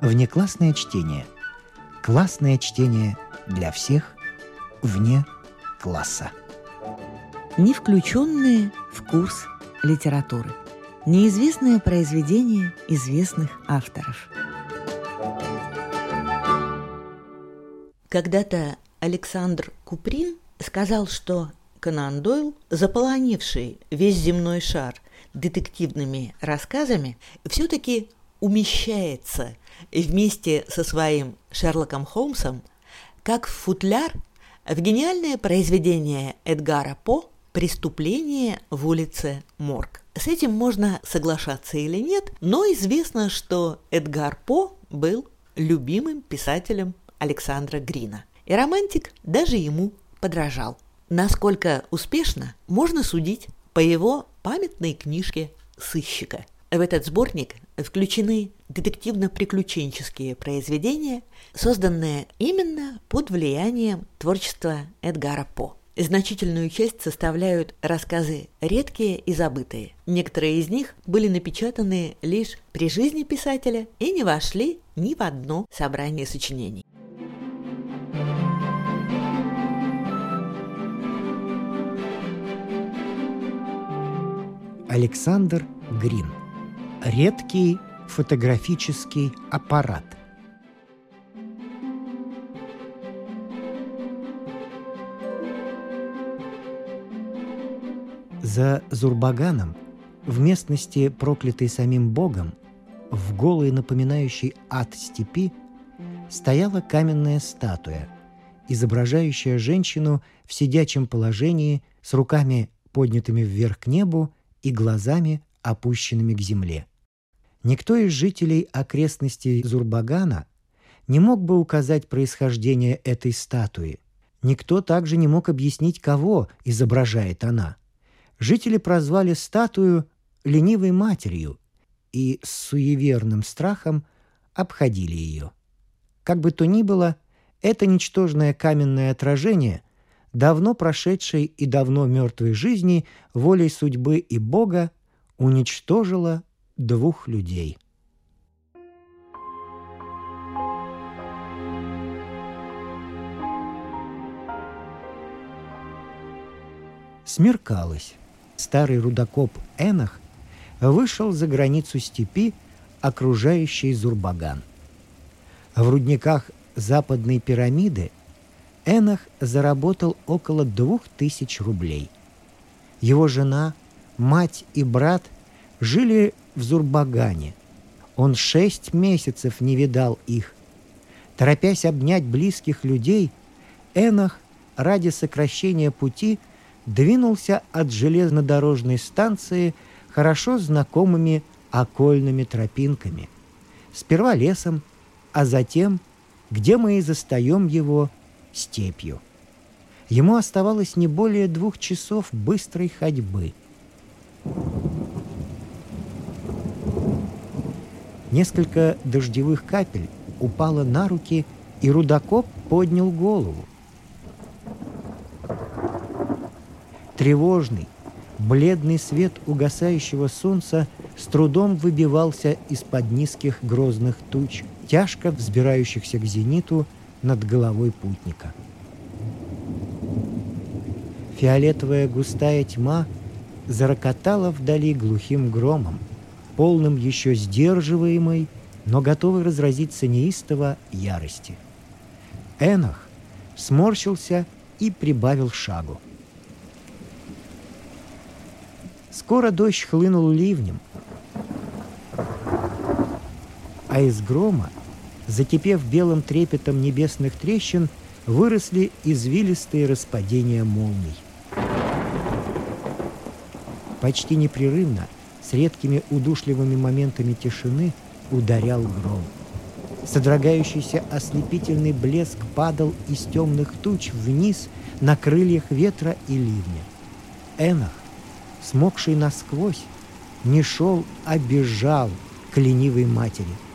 Внеклассное чтение. Классное чтение для всех вне класса. Не включенные в курс литературы. Неизвестное произведение известных авторов. Когда-то Александр Куприн сказал, что Конан Дойл, заполонивший весь земной шар детективными рассказами, все-таки умещается вместе со своим Шерлоком Холмсом как в футляр в гениальное произведение Эдгара По «Преступление в улице Морг». С этим можно соглашаться или нет, но известно, что Эдгар По был любимым писателем Александра Грина. И романтик даже ему подражал. Насколько успешно, можно судить по его памятной книжке «Сыщика». В этот сборник включены детективно-приключенческие произведения, созданные именно под влиянием творчества Эдгара По. Значительную часть составляют рассказы редкие и забытые. Некоторые из них были напечатаны лишь при жизни писателя и не вошли ни в одно собрание сочинений. Александр Грин. Редкий фотографический аппарат. За Зурбаганом, в местности, проклятой самим Богом, в голой напоминающей ад степи, стояла каменная статуя, изображающая женщину в сидячем положении с руками поднятыми вверх к небу и глазами, опущенными к земле. Никто из жителей окрестностей Зурбагана не мог бы указать происхождение этой статуи. Никто также не мог объяснить, кого изображает она. Жители прозвали статую ленивой матерью и с суеверным страхом обходили ее. Как бы то ни было, это ничтожное каменное отражение – давно прошедшей и давно мертвой жизни волей судьбы и Бога уничтожила двух людей. Смеркалось. Старый рудокоп Энах вышел за границу степи, окружающей Зурбаган. В рудниках западной пирамиды Энах заработал около двух тысяч рублей. Его жена, мать и брат жили в Зурбагане. Он шесть месяцев не видал их. Торопясь обнять близких людей, Энах ради сокращения пути двинулся от железнодорожной станции хорошо знакомыми окольными тропинками. Сперва лесом, а затем, где мы и застаем его, степью. Ему оставалось не более двух часов быстрой ходьбы. Несколько дождевых капель упало на руки, и рудокоп поднял голову. Тревожный, бледный свет угасающего солнца с трудом выбивался из-под низких грозных туч, тяжко взбирающихся к зениту над головой путника. Фиолетовая густая тьма зарокотала вдали глухим громом, полным еще сдерживаемой, но готовой разразиться неистово ярости. Энах сморщился и прибавил шагу. Скоро дождь хлынул ливнем, а из грома закипев белым трепетом небесных трещин, выросли извилистые распадения молний. Почти непрерывно, с редкими удушливыми моментами тишины, ударял гром. Содрогающийся ослепительный блеск падал из темных туч вниз на крыльях ветра и ливня. Энах, смокший насквозь, не шел, а бежал к ленивой матери –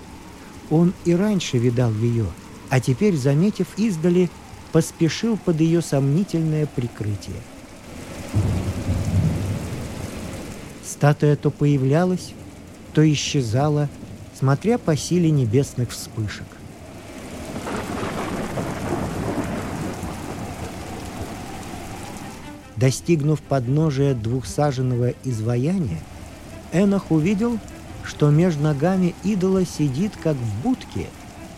он и раньше видал ее, а теперь, заметив издали, поспешил под ее сомнительное прикрытие. Статуя то появлялась, то исчезала смотря по силе небесных вспышек. Достигнув подножия двухсаженного изваяния, Энох увидел, что между ногами идола сидит, как в будке,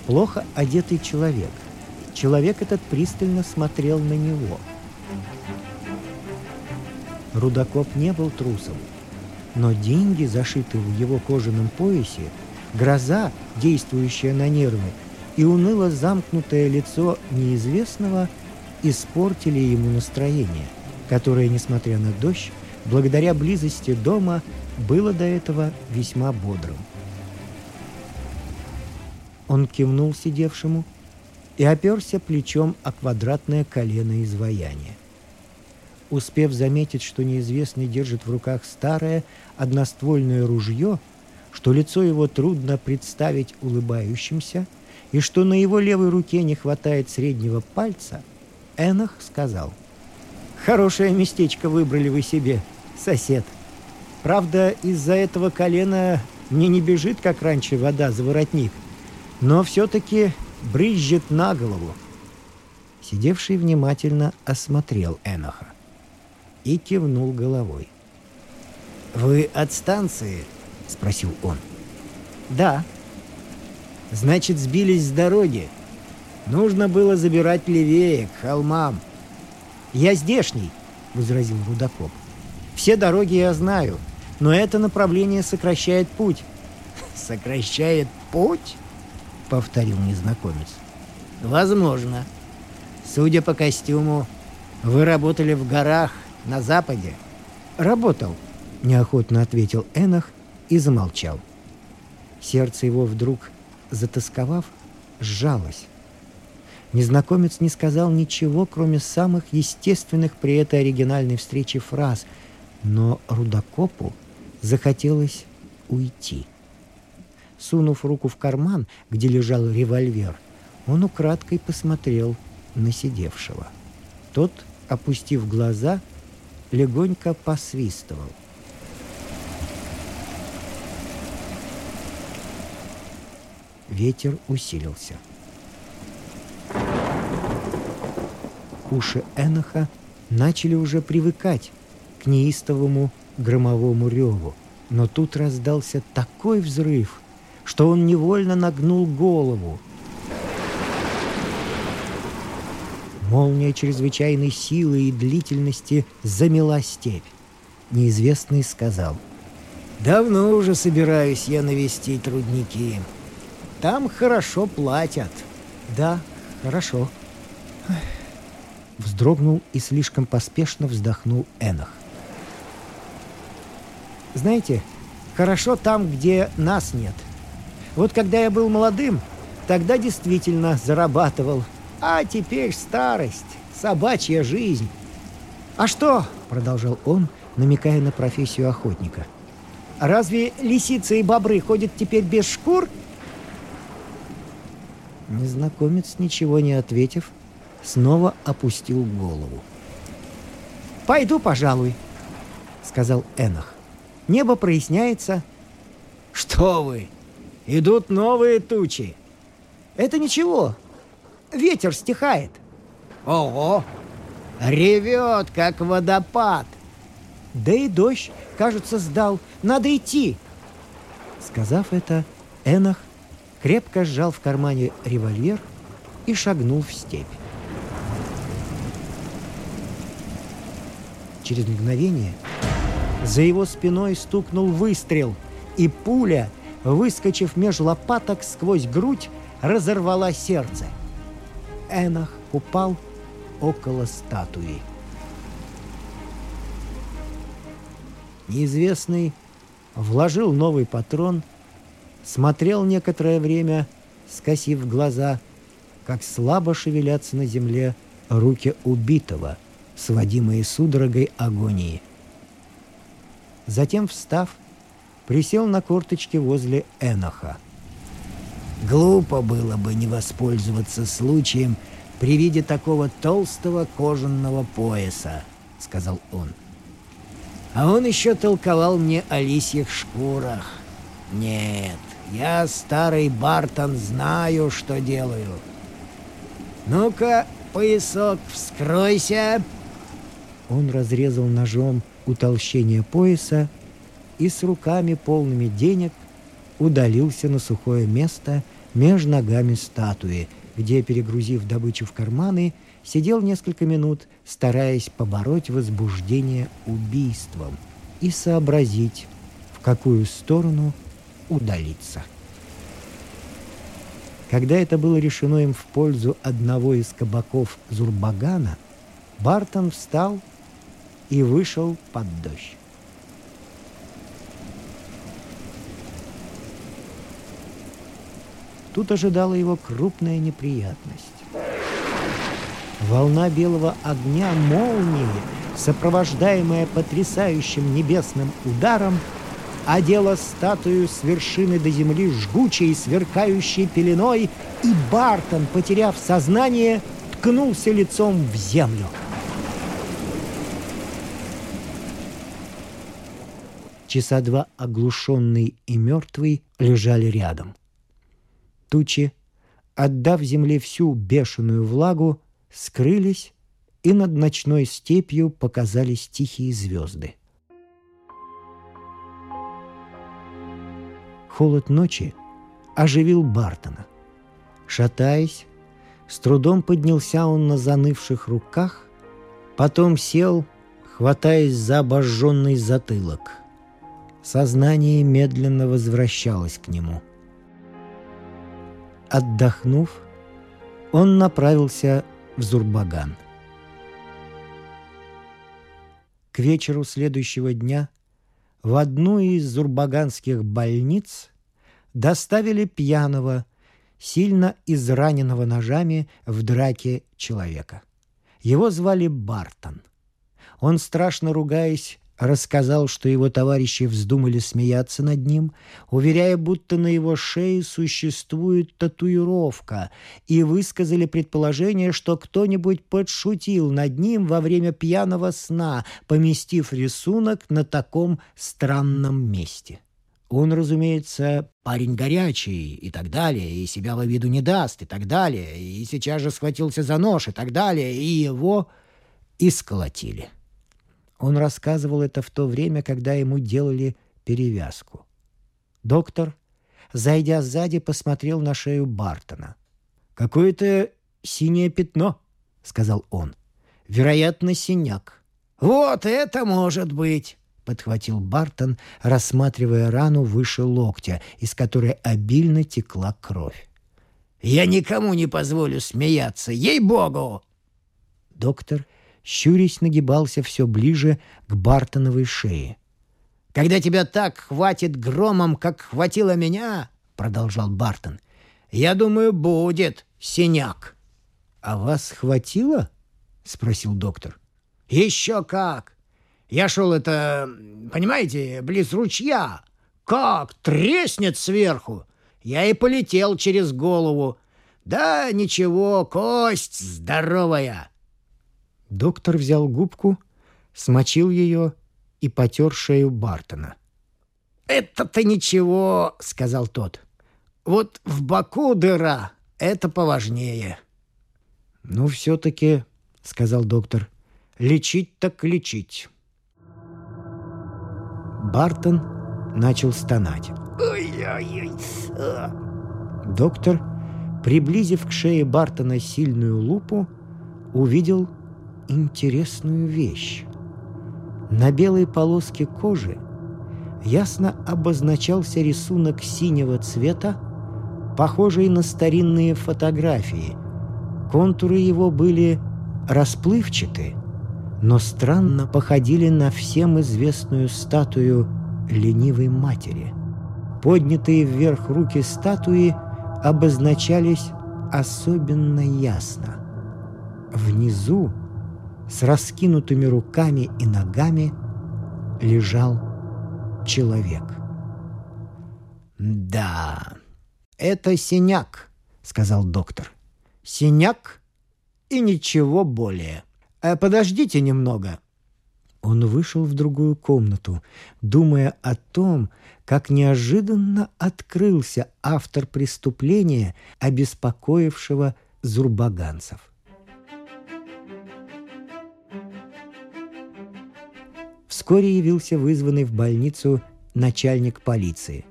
плохо одетый человек. Человек этот пристально смотрел на него. Рудокоп не был трусом, но деньги, зашитые в его кожаном поясе, гроза, действующая на нервы, и уныло замкнутое лицо неизвестного испортили ему настроение которое, несмотря на дождь, благодаря близости дома, было до этого весьма бодрым. Он кивнул сидевшему и оперся плечом о квадратное колено изваяния. Успев заметить, что неизвестный держит в руках старое одноствольное ружье, что лицо его трудно представить улыбающимся, и что на его левой руке не хватает среднего пальца, Энах сказал — Хорошее местечко выбрали вы себе, сосед. Правда, из-за этого колена мне не бежит, как раньше, вода за воротник, но все-таки брызжет на голову. Сидевший внимательно осмотрел Эноха и кивнул головой. «Вы от станции?» — спросил он. «Да». «Значит, сбились с дороги. Нужно было забирать левее, к холмам. «Я здешний», — возразил Рудокоп. «Все дороги я знаю, но это направление сокращает путь». «Сокращает путь?» — повторил незнакомец. «Возможно. Судя по костюму, вы работали в горах на западе?» «Работал», — неохотно ответил Энах и замолчал. Сердце его вдруг, затасковав, сжалось. Незнакомец не сказал ничего, кроме самых естественных при этой оригинальной встрече фраз, но Рудокопу захотелось уйти. Сунув руку в карман, где лежал револьвер, он украдкой посмотрел на сидевшего. Тот, опустив глаза, легонько посвистывал. Ветер усилился. уши Эноха начали уже привыкать к неистовому громовому реву. Но тут раздался такой взрыв, что он невольно нагнул голову. Молния чрезвычайной силы и длительности замела степь. Неизвестный сказал, «Давно уже собираюсь я навестить рудники. Там хорошо платят». «Да, хорошо», вздрогнул и слишком поспешно вздохнул Энах. «Знаете, хорошо там, где нас нет. Вот когда я был молодым, тогда действительно зарабатывал. А теперь старость, собачья жизнь. А что?» — продолжал он, намекая на профессию охотника. «Разве лисицы и бобры ходят теперь без шкур?» Незнакомец, ничего не ответив, снова опустил голову. «Пойду, пожалуй», — сказал Энах. «Небо проясняется». «Что вы? Идут новые тучи». «Это ничего. Ветер стихает». «Ого! Ревет, как водопад!» «Да и дождь, кажется, сдал. Надо идти!» Сказав это, Энах крепко сжал в кармане револьвер и шагнул в степь. Через мгновение за его спиной стукнул выстрел, и пуля, выскочив меж лопаток сквозь грудь, разорвала сердце. Энах упал около статуи. Неизвестный вложил новый патрон, смотрел некоторое время, скосив глаза, как слабо шевелятся на земле руки убитого — сводимые судорогой агонии. Затем, встав, присел на корточки возле Эноха. Глупо было бы не воспользоваться случаем при виде такого толстого кожаного пояса, — сказал он. А он еще толковал мне о лисьих шкурах. Нет, я, старый Бартон, знаю, что делаю. Ну-ка, поясок, вскройся. Он разрезал ножом утолщение пояса и с руками полными денег удалился на сухое место между ногами статуи, где, перегрузив добычу в карманы, сидел несколько минут, стараясь побороть возбуждение убийством и сообразить, в какую сторону удалиться. Когда это было решено им в пользу одного из кабаков Зурбагана, Бартон встал и вышел под дождь. Тут ожидала его крупная неприятность. Волна белого огня молнии, сопровождаемая потрясающим небесным ударом, одела статую с вершины до земли жгучей, сверкающей пеленой, и Бартон, потеряв сознание, ткнулся лицом в землю. Часа два оглушенный и мертвый лежали рядом – Тучи, отдав земле всю бешеную влагу, скрылись, и над ночной степью показались тихие звезды. Холод ночи оживил Бартона. Шатаясь, с трудом поднялся он на занывших руках, потом сел, хватаясь за обожженный затылок. Сознание медленно возвращалось к нему – Отдохнув, он направился в Зурбаган. К вечеру следующего дня в одну из зурбаганских больниц доставили пьяного, сильно израненного ножами в драке человека. Его звали Бартон. Он, страшно ругаясь, рассказал, что его товарищи вздумали смеяться над ним, уверяя, будто на его шее существует татуировка, и высказали предположение, что кто-нибудь подшутил над ним во время пьяного сна, поместив рисунок на таком странном месте. Он, разумеется, парень горячий и так далее, и себя во виду не даст и так далее, и сейчас же схватился за нож и так далее, и его исколотили. Он рассказывал это в то время, когда ему делали перевязку. Доктор, зайдя сзади, посмотрел на шею Бартона. «Какое-то синее пятно», — сказал он. «Вероятно, синяк». «Вот это может быть!» — подхватил Бартон, рассматривая рану выше локтя, из которой обильно текла кровь. «Я никому не позволю смеяться, ей-богу!» Доктор — щурясь нагибался все ближе к Бартоновой шее. «Когда тебя так хватит громом, как хватило меня, — продолжал Бартон, — я думаю, будет синяк». «А вас хватило?» — спросил доктор. «Еще как! Я шел это, понимаете, близ ручья. Как треснет сверху! Я и полетел через голову. Да ничего, кость здоровая!» Доктор взял губку, смочил ее и потер шею Бартона. «Это-то ничего», — сказал тот. «Вот в боку дыра — это поважнее». «Ну, все-таки», — сказал доктор, — «лечить так лечить». Бартон начал стонать. «Ой-ой-ой!» Доктор, приблизив к шее Бартона сильную лупу, увидел интересную вещь. На белой полоске кожи ясно обозначался рисунок синего цвета, похожий на старинные фотографии. Контуры его были расплывчаты, но странно походили на всем известную статую ленивой матери. Поднятые вверх руки статуи обозначались особенно ясно. Внизу с раскинутыми руками и ногами лежал человек. «Да, это синяк», — сказал доктор. «Синяк и ничего более. А подождите немного». Он вышел в другую комнату, думая о том, как неожиданно открылся автор преступления, обеспокоившего зурбаганцев. Вскоре явился вызванный в больницу начальник полиции.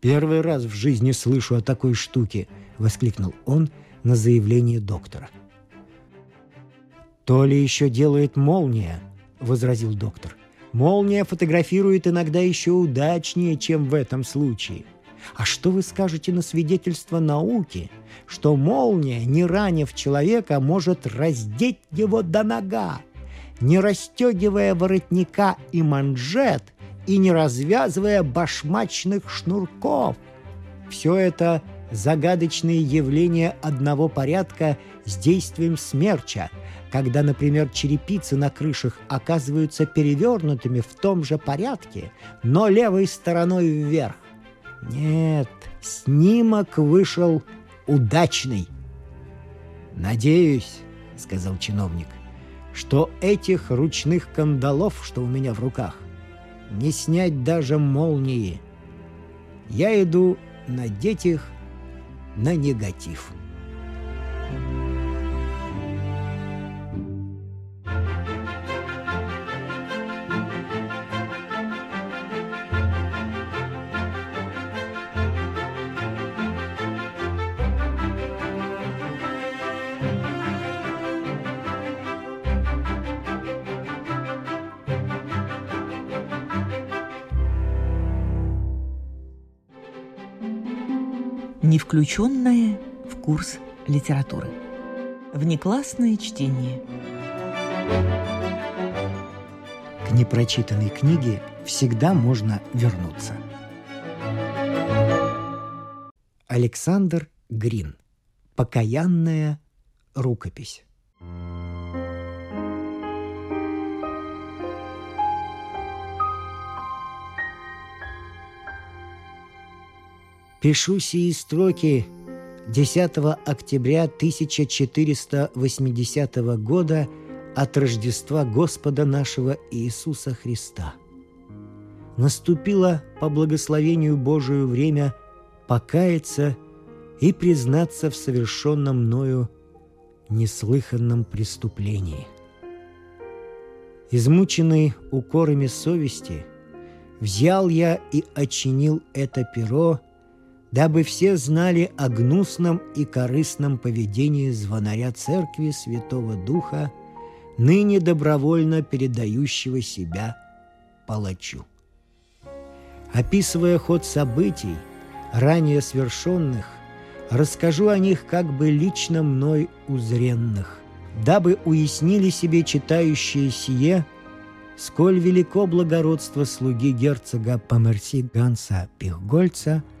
«Первый раз в жизни слышу о такой штуке!» — воскликнул он на заявление доктора. «То ли еще делает молния!» — возразил доктор. «Молния фотографирует иногда еще удачнее, чем в этом случае. А что вы скажете на свидетельство науки, что молния, не ранив человека, может раздеть его до нога, не расстегивая воротника и манжет и не развязывая башмачных шнурков? Все это загадочные явления одного порядка с действием смерча, когда, например, черепицы на крышах оказываются перевернутыми в том же порядке, но левой стороной вверх. Нет, снимок вышел удачный. «Надеюсь», — сказал чиновник, — «что этих ручных кандалов, что у меня в руках, не снять даже молнии. Я иду надеть их на негатив». Включенное в курс литературы. Внеклассное чтение. К непрочитанной книге всегда можно вернуться. Александр Грин. Покаянная рукопись. Пишу сии строки 10 октября 1480 года от Рождества Господа нашего Иисуса Христа. Наступило по благословению Божию время покаяться и признаться в совершенном мною неслыханном преступлении. Измученный укорами совести, взял я и очинил это перо – дабы все знали о гнусном и корыстном поведении звонаря Церкви Святого Духа, ныне добровольно передающего себя палачу. Описывая ход событий, ранее свершенных, расскажу о них как бы лично мной узренных, дабы уяснили себе читающие сие, сколь велико благородство слуги герцога Померси Ганса Пихгольца –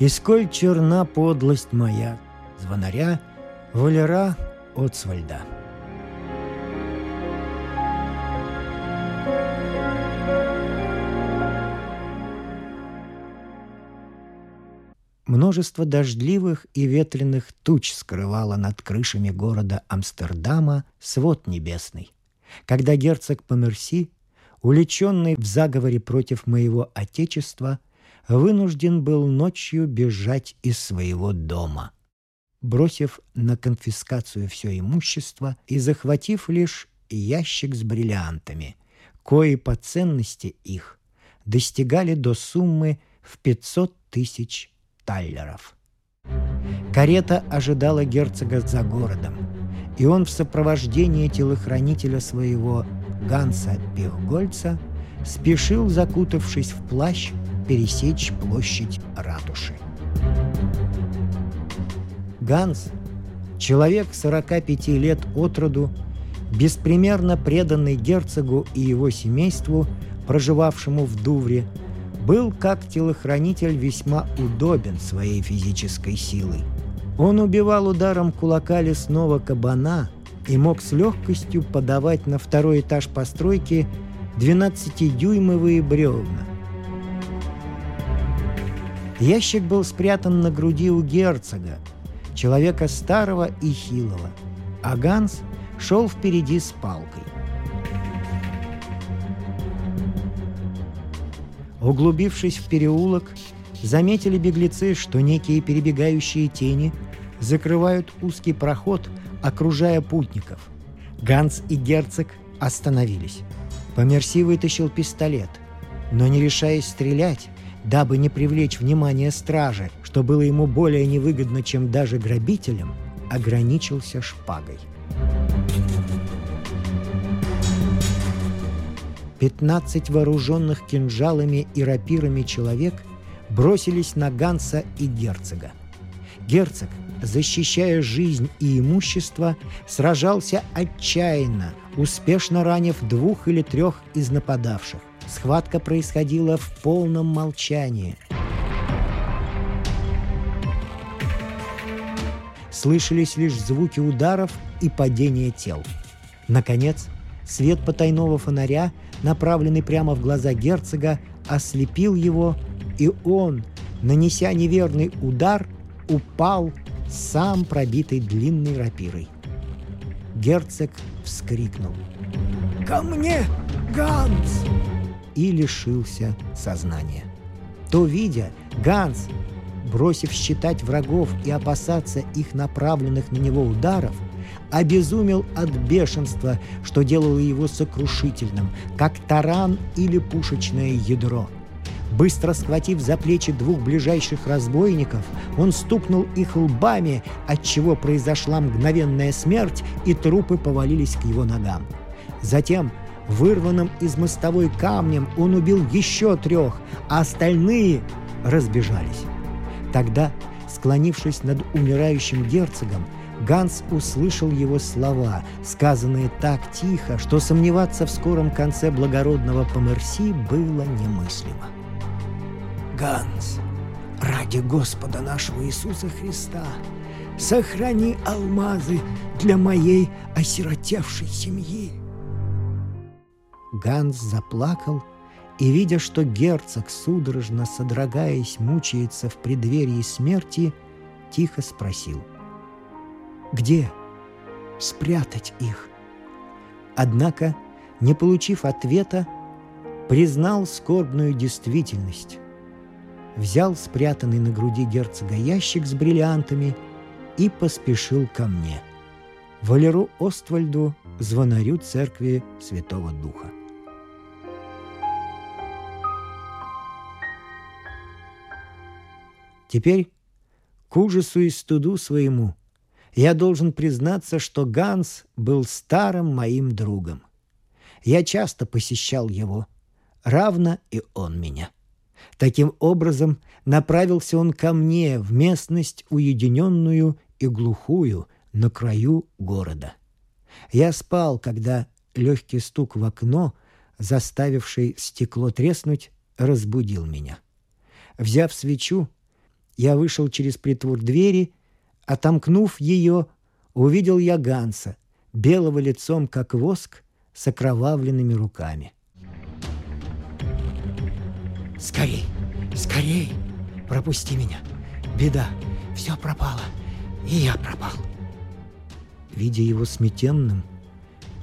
и сколь черна подлость моя, звонаря Валера Оцвальда. Множество дождливых и ветреных туч скрывало над крышами города Амстердама свод небесный, когда герцог Померси, уличенный в заговоре против моего отечества – вынужден был ночью бежать из своего дома. Бросив на конфискацию все имущество и захватив лишь ящик с бриллиантами, кои по ценности их достигали до суммы в 500 тысяч таллеров. Карета ожидала герцога за городом, и он в сопровождении телохранителя своего Ганса Пихгольца спешил, закутавшись в плащ, пересечь площадь ратуши. Ганс, человек 45 лет от роду, беспримерно преданный герцогу и его семейству, проживавшему в Дувре, был как телохранитель весьма удобен своей физической силой. Он убивал ударом кулака лесного кабана и мог с легкостью подавать на второй этаж постройки 12-дюймовые бревна. Ящик был спрятан на груди у герцога, человека старого и хилого, а Ганс шел впереди с палкой. Углубившись в переулок, заметили беглецы, что некие перебегающие тени закрывают узкий проход, окружая путников. Ганс и герцог остановились. Померси вытащил пистолет, но не решаясь стрелять, дабы не привлечь внимание стражи, что было ему более невыгодно, чем даже грабителям, ограничился шпагой. Пятнадцать вооруженных кинжалами и рапирами человек бросились на Ганса и герцога. Герцог, защищая жизнь и имущество, сражался отчаянно, успешно ранив двух или трех из нападавших. Схватка происходила в полном молчании. Слышались лишь звуки ударов и падения тел. Наконец, свет потайного фонаря, направленный прямо в глаза герцога, ослепил его, и он, нанеся неверный удар, упал, сам пробитый длинной рапирой. Герцог вскрикнул. «Ко мне, Ганс!» и лишился сознания. То, видя, Ганс, бросив считать врагов и опасаться их направленных на него ударов, обезумел от бешенства, что делало его сокрушительным, как таран или пушечное ядро. Быстро схватив за плечи двух ближайших разбойников, он стукнул их лбами, отчего произошла мгновенная смерть, и трупы повалились к его ногам. Затем Вырванным из мостовой камнем он убил еще трех, а остальные разбежались. Тогда, склонившись над умирающим герцогом, Ганс услышал его слова, сказанные так тихо, что сомневаться в скором конце благородного Померси было немыслимо. «Ганс, ради Господа нашего Иисуса Христа, сохрани алмазы для моей осиротевшей семьи!» Ганс заплакал и, видя, что герцог, судорожно содрогаясь, мучается в преддверии смерти, тихо спросил. «Где спрятать их?» Однако, не получив ответа, признал скорбную действительность. Взял спрятанный на груди герцога ящик с бриллиантами и поспешил ко мне, Валеру Оствальду, звонарю церкви Святого Духа. Теперь, к ужасу и студу своему, я должен признаться, что Ганс был старым моим другом. Я часто посещал его, равно и он меня. Таким образом, направился он ко мне в местность уединенную и глухую на краю города. Я спал, когда легкий стук в окно, заставивший стекло треснуть, разбудил меня. Взяв свечу, я вышел через притвор двери, отомкнув ее, увидел я Ганса, белого лицом, как воск, с окровавленными руками. «Скорей! Скорей! Пропусти меня! Беда! Все пропало! И я пропал!» Видя его сметенным,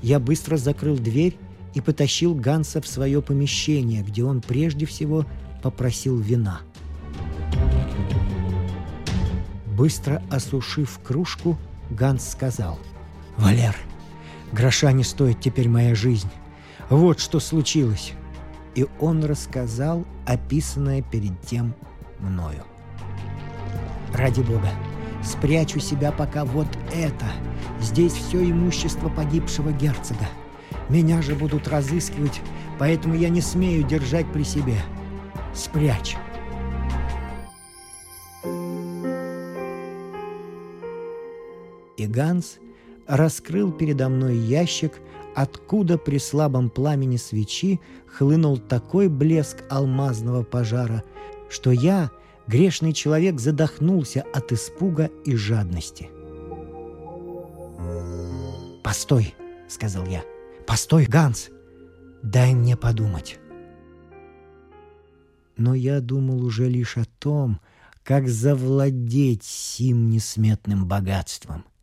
я быстро закрыл дверь и потащил Ганса в свое помещение, где он прежде всего попросил вина – Быстро осушив кружку, Ганс сказал. «Валер, гроша не стоит теперь моя жизнь. Вот что случилось». И он рассказал описанное перед тем мною. «Ради Бога, спрячу себя пока вот это. Здесь все имущество погибшего герцога. Меня же будут разыскивать, поэтому я не смею держать при себе. Спрячь. и Ганс раскрыл передо мной ящик, откуда при слабом пламени свечи хлынул такой блеск алмазного пожара, что я, грешный человек, задохнулся от испуга и жадности. «Постой!» — сказал я. «Постой, Ганс! Дай мне подумать!» Но я думал уже лишь о том, как завладеть сим несметным богатством —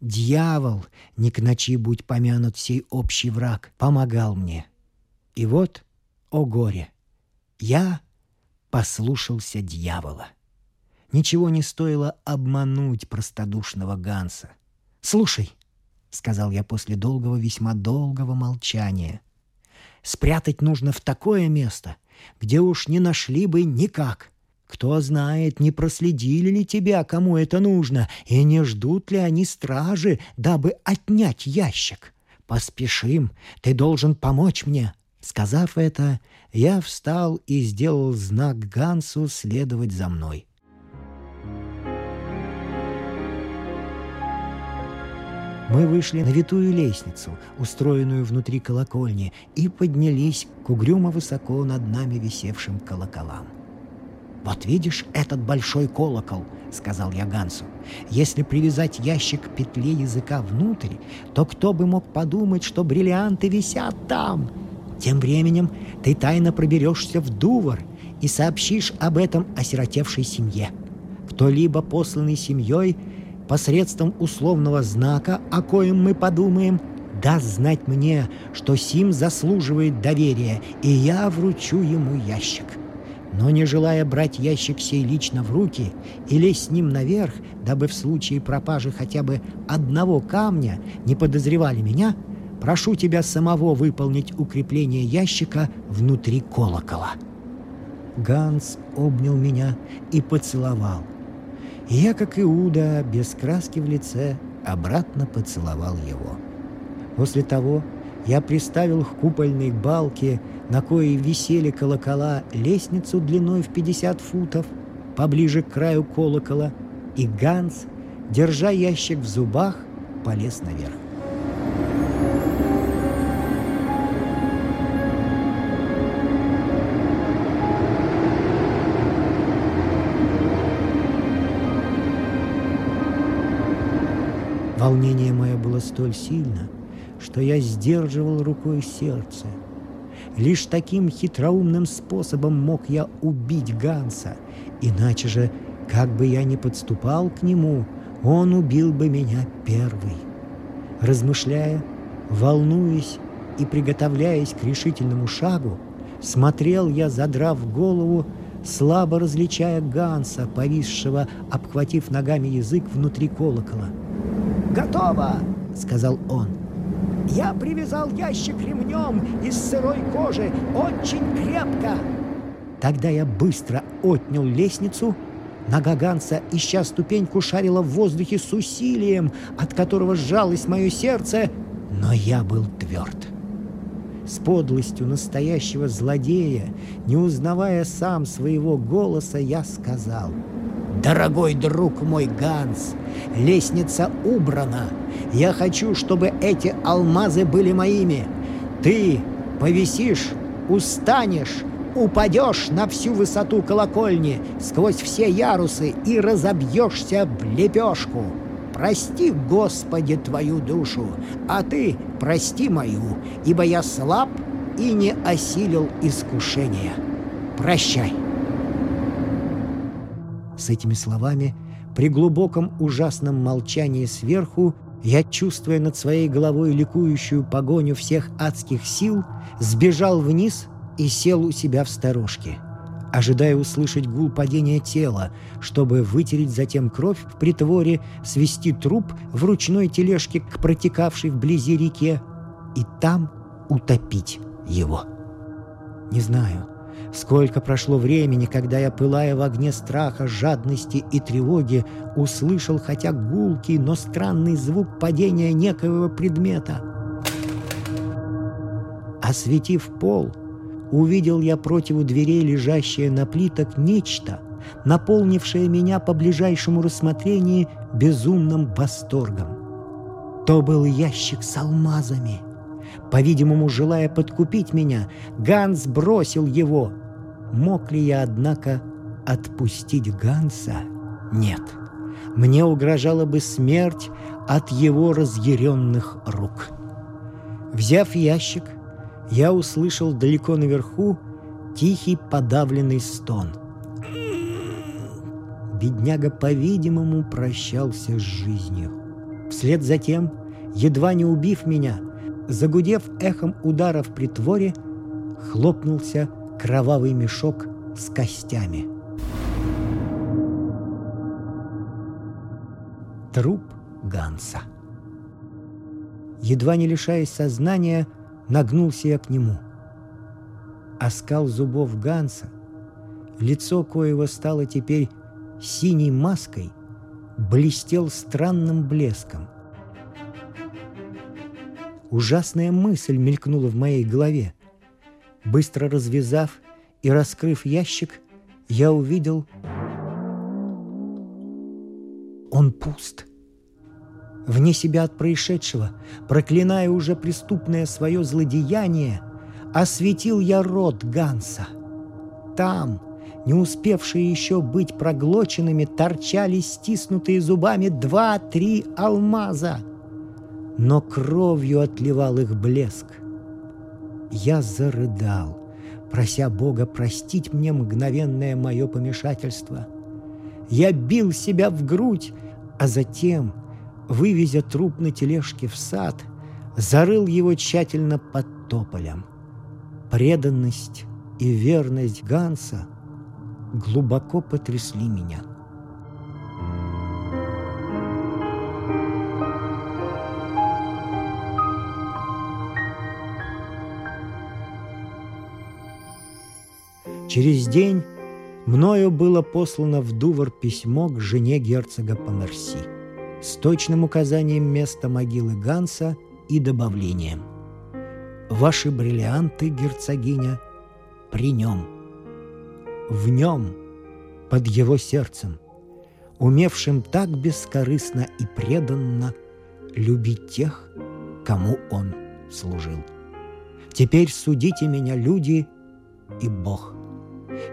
Дьявол, не к ночи будь помянут сей общий враг, помогал мне. И вот, о горе, Я послушался дьявола. Ничего не стоило обмануть простодушного Ганса. «Слушай», — сказал я после долгого, весьма долгого молчания, «спрятать нужно в такое место, где уж не нашли бы никак. Кто знает, не проследили ли тебя, кому это нужно, и не ждут ли они стражи, дабы отнять ящик. Поспешим, ты должен помочь мне». Сказав это, я встал и сделал знак Гансу следовать за мной. Мы вышли на витую лестницу, устроенную внутри колокольни, и поднялись к угрюмо высоко над нами висевшим колоколам. «Вот видишь этот большой колокол», — сказал я Гансу. «Если привязать ящик к петле языка внутрь, то кто бы мог подумать, что бриллианты висят там? Тем временем ты тайно проберешься в Дувр и сообщишь об этом осиротевшей семье. Кто-либо, посланный семьей, посредством условного знака, о коем мы подумаем, даст знать мне, что Сим заслуживает доверия, и я вручу ему ящик. Но не желая брать ящик сей лично в руки и лезть с ним наверх, дабы в случае пропажи хотя бы одного камня не подозревали меня, прошу тебя самого выполнить укрепление ящика внутри колокола». Ганс обнял меня и поцеловал – и я, как Иуда, без краски в лице, обратно поцеловал его. После того я приставил к купольной балке, на коей висели колокола, лестницу длиной в 50 футов, поближе к краю колокола, и Ганс, держа ящик в зубах, полез наверх. Волнение мое было столь сильно, что я сдерживал рукой сердце. Лишь таким хитроумным способом мог я убить Ганса, иначе же, как бы я ни подступал к нему, он убил бы меня первый. Размышляя, волнуясь и приготовляясь к решительному шагу, смотрел я, задрав голову, слабо различая Ганса, повисшего, обхватив ногами язык внутри колокола — «Готово!» — сказал он. «Я привязал ящик ремнем из сырой кожи очень крепко!» Тогда я быстро отнял лестницу. Нога Ганса, ища ступеньку, шарила в воздухе с усилием, от которого сжалось мое сердце, но я был тверд. С подлостью настоящего злодея, не узнавая сам своего голоса, я сказал — Дорогой друг мой Ганс, лестница убрана. Я хочу, чтобы эти алмазы были моими. Ты повисишь, устанешь, упадешь на всю высоту колокольни, сквозь все ярусы и разобьешься в лепешку. Прости, Господи, твою душу, а ты прости мою, ибо я слаб и не осилил искушения. Прощай. С этими словами, при глубоком ужасном молчании сверху, я, чувствуя над своей головой ликующую погоню всех адских сил, сбежал вниз и сел у себя в сторожке, ожидая услышать гул падения тела, чтобы вытереть затем кровь в притворе, свести труп в ручной тележке к протекавшей вблизи реке и там утопить его. Не знаю, Сколько прошло времени, когда я, пылая в огне страха, жадности и тревоги, услышал хотя гулкий, но странный звук падения некоего предмета. Осветив пол, увидел я против дверей лежащее на плиток нечто, наполнившее меня по ближайшему рассмотрению безумным восторгом. То был ящик с алмазами — по-видимому, желая подкупить меня, Ганс бросил его. Мог ли я, однако, отпустить Ганса? Нет. Мне угрожала бы смерть от его разъяренных рук. Взяв ящик, я услышал далеко наверху тихий подавленный стон. Бедняга, по-видимому, прощался с жизнью. Вслед за тем, едва не убив меня, загудев эхом удара в притворе, хлопнулся кровавый мешок с костями. Труп Ганса. Едва не лишаясь сознания, нагнулся я к нему. Оскал зубов Ганса, лицо коего стало теперь синей маской, блестел странным блеском. Ужасная мысль мелькнула в моей голове. Быстро развязав и раскрыв ящик, я увидел... Он пуст. Вне себя от происшедшего, проклиная уже преступное свое злодеяние, осветил я рот Ганса. Там, не успевшие еще быть проглоченными, торчали стиснутые зубами два-три алмаза. Но кровью отливал их блеск. Я зарыдал, прося Бога простить мне мгновенное мое помешательство. Я бил себя в грудь, а затем, вывезя труп на тележке в сад, зарыл его тщательно под тополем. Преданность и верность Ганса глубоко потрясли меня. Через день мною было послано в Дувр письмо к жене герцога Померси с точным указанием места могилы Ганса и добавлением «Ваши бриллианты, герцогиня, при нем, в нем, под его сердцем, умевшим так бескорыстно и преданно любить тех, кому он служил. Теперь судите меня, люди и Бог».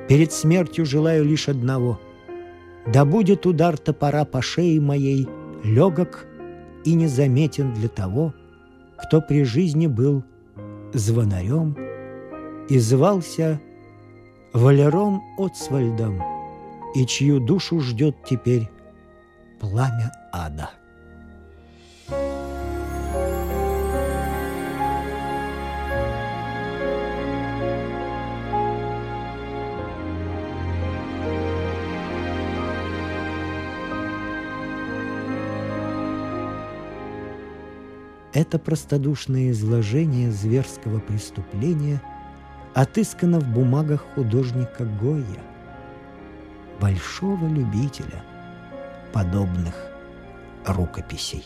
Перед смертью желаю лишь одного. Да будет удар топора по шее моей легок и незаметен для того, кто при жизни был звонарем и звался Валером Отсвальдом, и чью душу ждет теперь пламя ада. Это простодушное изложение зверского преступления отыскано в бумагах художника Гойя, большого любителя подобных рукописей.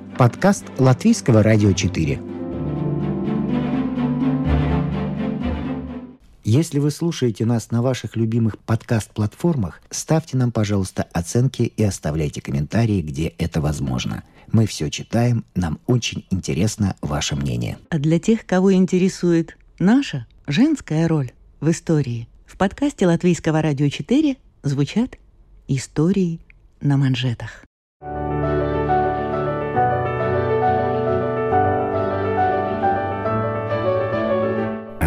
Подкаст Латвийского радио 4. Если вы слушаете нас на ваших любимых подкаст-платформах, ставьте нам, пожалуйста, оценки и оставляйте комментарии, где это возможно. Мы все читаем, нам очень интересно ваше мнение. А для тех, кого интересует наша женская роль в истории, в подкасте Латвийского радио 4 звучат истории на манжетах.